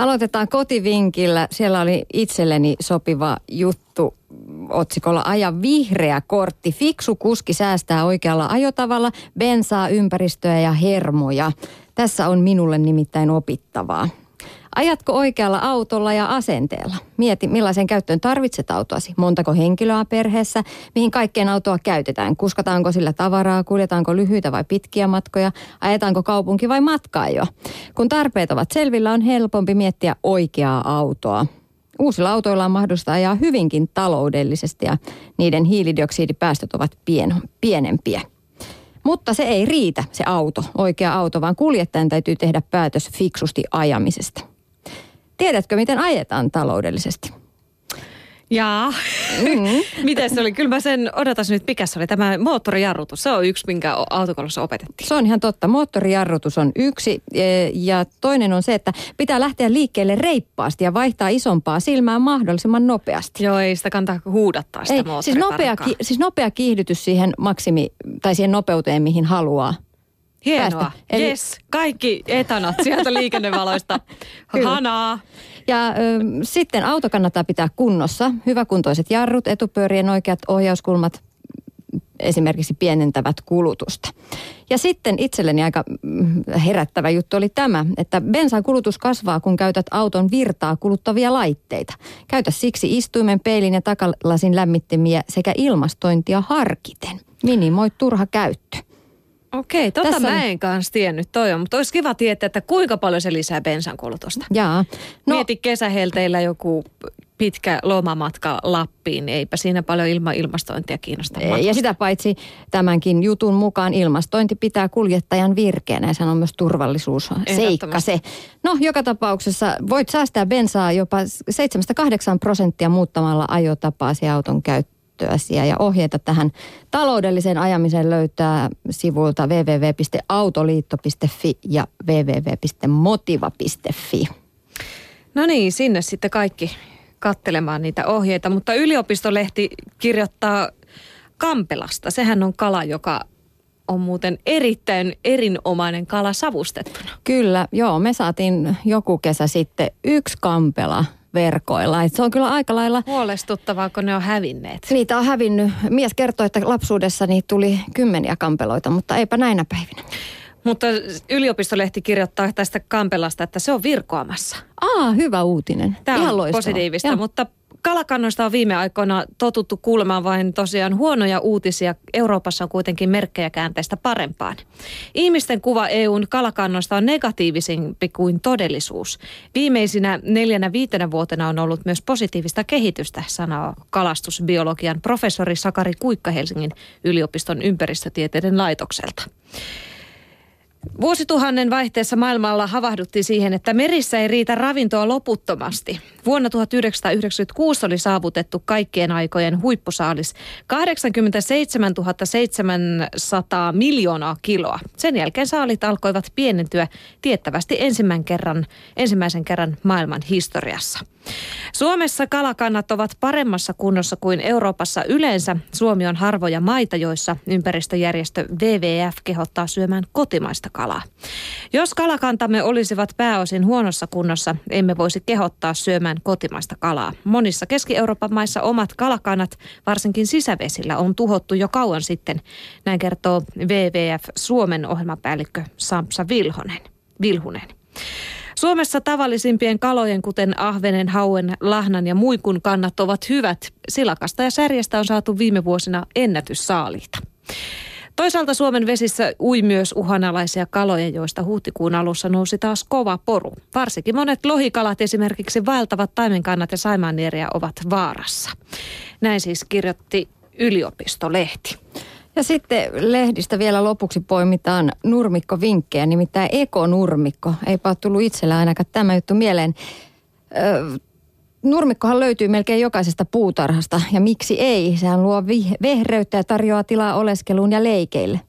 Aloitetaan kotivinkillä. Siellä oli itselleni sopiva juttu otsikolla Aja vihreä kortti. Fiksu kuski säästää oikealla ajotavalla bensaa, ympäristöä ja hermoja. Tässä on minulle nimittäin opittavaa. Ajatko oikealla autolla ja asenteella? Mieti, millaisen käyttöön tarvitset autoasi. Montako henkilöä perheessä? Mihin kaikkeen autoa käytetään? Kuskataanko sillä tavaraa? Kuljetaanko lyhyitä vai pitkiä matkoja? Ajetaanko kaupunki vai matkaa jo? Kun tarpeet ovat selvillä, on helpompi miettiä oikeaa autoa. Uusilla autoilla on mahdollista ajaa hyvinkin taloudellisesti ja niiden hiilidioksidipäästöt ovat pien, pienempiä. Mutta se ei riitä, se auto, oikea auto, vaan kuljettajan täytyy tehdä päätös fiksusti ajamisesta. Tiedätkö, miten ajetaan taloudellisesti? Jaa. Mm. Miten se oli? Kyllä mä sen odotas nyt, mikä se oli. Tämä moottorijarrutus, se on yksi, minkä autokoulussa opetettiin. Se on ihan totta. Moottorijarrutus on yksi e, ja toinen on se, että pitää lähteä liikkeelle reippaasti ja vaihtaa isompaa silmää mahdollisimman nopeasti. Joo, ei sitä kantaa huudattaa sitä ei, siis nopea, ki, siis nopea kiihdytys siihen maksimi, tai siihen nopeuteen, mihin haluaa. Hienoa. Päästä. Eli... Yes, kaikki etanat sieltä liikennevaloista. Hanaa. Ja ö, sitten auto kannattaa pitää kunnossa. Hyväkuntoiset jarrut, etupyörien oikeat ohjauskulmat esimerkiksi pienentävät kulutusta. Ja sitten itselleni aika mm, herättävä juttu oli tämä, että bensan kulutus kasvaa, kun käytät auton virtaa kuluttavia laitteita. Käytä siksi istuimen, peilin ja takalasin lämmittimiä sekä ilmastointia harkiten. Minimoi turha käyttö. Okei, tota Tässä mä en kanssa tiennyt toi on, mutta olisi kiva tietää, että kuinka paljon se lisää bensan kulutusta. Jaa. No, Mieti kesähelteillä joku pitkä lomamatka Lappiin, niin eipä siinä paljon ilma ilmastointia kiinnosta. Ei, ja sitä paitsi tämänkin jutun mukaan ilmastointi pitää kuljettajan virkeänä ja se on myös turvallisuus seikka se. No joka tapauksessa voit säästää bensaa jopa 7-8 prosenttia muuttamalla ajotapaasi auton käyttöön käyttöäsi ja ohjeita tähän taloudelliseen ajamiseen löytää sivuilta www.autoliitto.fi ja www.motiva.fi. No niin, sinne sitten kaikki kattelemaan niitä ohjeita, mutta yliopistolehti kirjoittaa Kampelasta. Sehän on kala, joka on muuten erittäin erinomainen kala savustettuna. Kyllä, joo. Me saatiin joku kesä sitten yksi kampela verkoilla. Et se on kyllä aika lailla... Huolestuttavaa, kun ne on hävinneet. Niitä on hävinnyt. Mies kertoi, että lapsuudessani tuli kymmeniä kampeloita, mutta eipä näinä päivinä. Mutta yliopistolehti kirjoittaa tästä kampelasta, että se on virkoamassa. Aa, hyvä uutinen. Tämä Ihan on loistava. positiivista, Joo. mutta kalakannoista on viime aikoina totuttu kuulemaan vain tosiaan huonoja uutisia. Euroopassa on kuitenkin merkkejä käänteistä parempaan. Ihmisten kuva EUn kalakannoista on negatiivisempi kuin todellisuus. Viimeisinä neljänä viitenä vuotena on ollut myös positiivista kehitystä, sanoo kalastusbiologian professori Sakari Kuikka Helsingin yliopiston ympäristötieteiden laitokselta. Vuosituhannen vaihteessa maailmalla havahduttiin siihen, että merissä ei riitä ravintoa loputtomasti. Vuonna 1996 oli saavutettu kaikkien aikojen huippusaalis 87 700 miljoonaa kiloa. Sen jälkeen saalit alkoivat pienentyä tiettävästi ensimmäisen kerran, ensimmäisen kerran maailman historiassa. Suomessa kalakannat ovat paremmassa kunnossa kuin Euroopassa yleensä. Suomi on harvoja maita, joissa ympäristöjärjestö WWF kehottaa syömään kotimaista kalaa. Jos kalakantamme olisivat pääosin huonossa kunnossa, emme voisi kehottaa syömään kotimaista kalaa. Monissa Keski-Euroopan maissa omat kalakannat, varsinkin sisävesillä, on tuhottu jo kauan sitten. Näin kertoo WWF Suomen ohjelmapäällikkö Sampsa Vilhonen. Vilhunen. Suomessa tavallisimpien kalojen, kuten ahvenen, hauen, lahnan ja muikun kannat ovat hyvät. Silakasta ja särjestä on saatu viime vuosina ennätyssaaliita. Toisaalta Suomen vesissä ui myös uhanalaisia kaloja, joista huhtikuun alussa nousi taas kova poru. Varsinkin monet lohikalat, esimerkiksi vaeltavat taimenkannat ja saimaannieriä, ovat vaarassa. Näin siis kirjoitti yliopistolehti. Ja sitten lehdistä vielä lopuksi poimitaan nurmikko-vinkkejä, nimittäin ekonurmikko. Eipä ole tullut itsellä ainakaan tämä juttu mieleen. Ö, nurmikkohan löytyy melkein jokaisesta puutarhasta ja miksi ei? Sehän luo vehreyttä ja tarjoaa tilaa oleskeluun ja leikeille.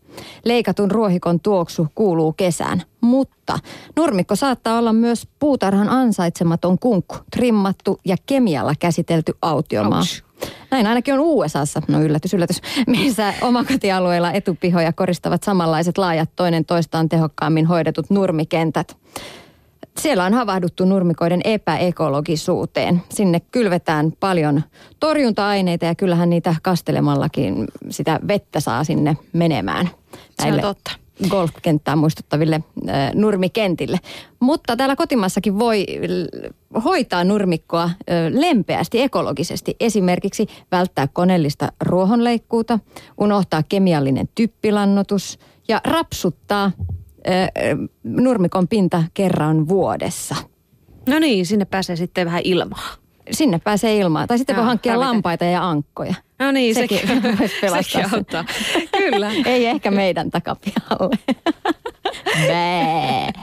Leikatun ruohikon tuoksu kuuluu kesään, mutta nurmikko saattaa olla myös puutarhan ansaitsematon kunkku, trimmattu ja kemialla käsitelty autiomaa. Ouch. Näin ainakin on USAssa, no yllätys, yllätys, missä omakotialueilla etupihoja koristavat samanlaiset laajat toinen toistaan tehokkaammin hoidetut nurmikentät. siellä on havahduttu nurmikoiden epäekologisuuteen. Sinne kylvetään paljon torjunta-aineita ja kyllähän niitä kastelemallakin sitä vettä saa sinne menemään. Se on totta golfkenttää muistuttaville nurmikentille. Mutta täällä kotimaassakin voi hoitaa nurmikkoa lempeästi, ekologisesti. Esimerkiksi välttää koneellista ruohonleikkuuta, unohtaa kemiallinen typpilannotus ja rapsuttaa nurmikon pinta kerran vuodessa. No niin, sinne pääsee sitten vähän ilmaa. Sinne pääsee ilmaan. Tai sitten voi hankkia lampaita ja ankkoja. No niin, sekin, sekin, sekin auttaa. Kyllä. Ei ehkä meidän takapihalle. Bää.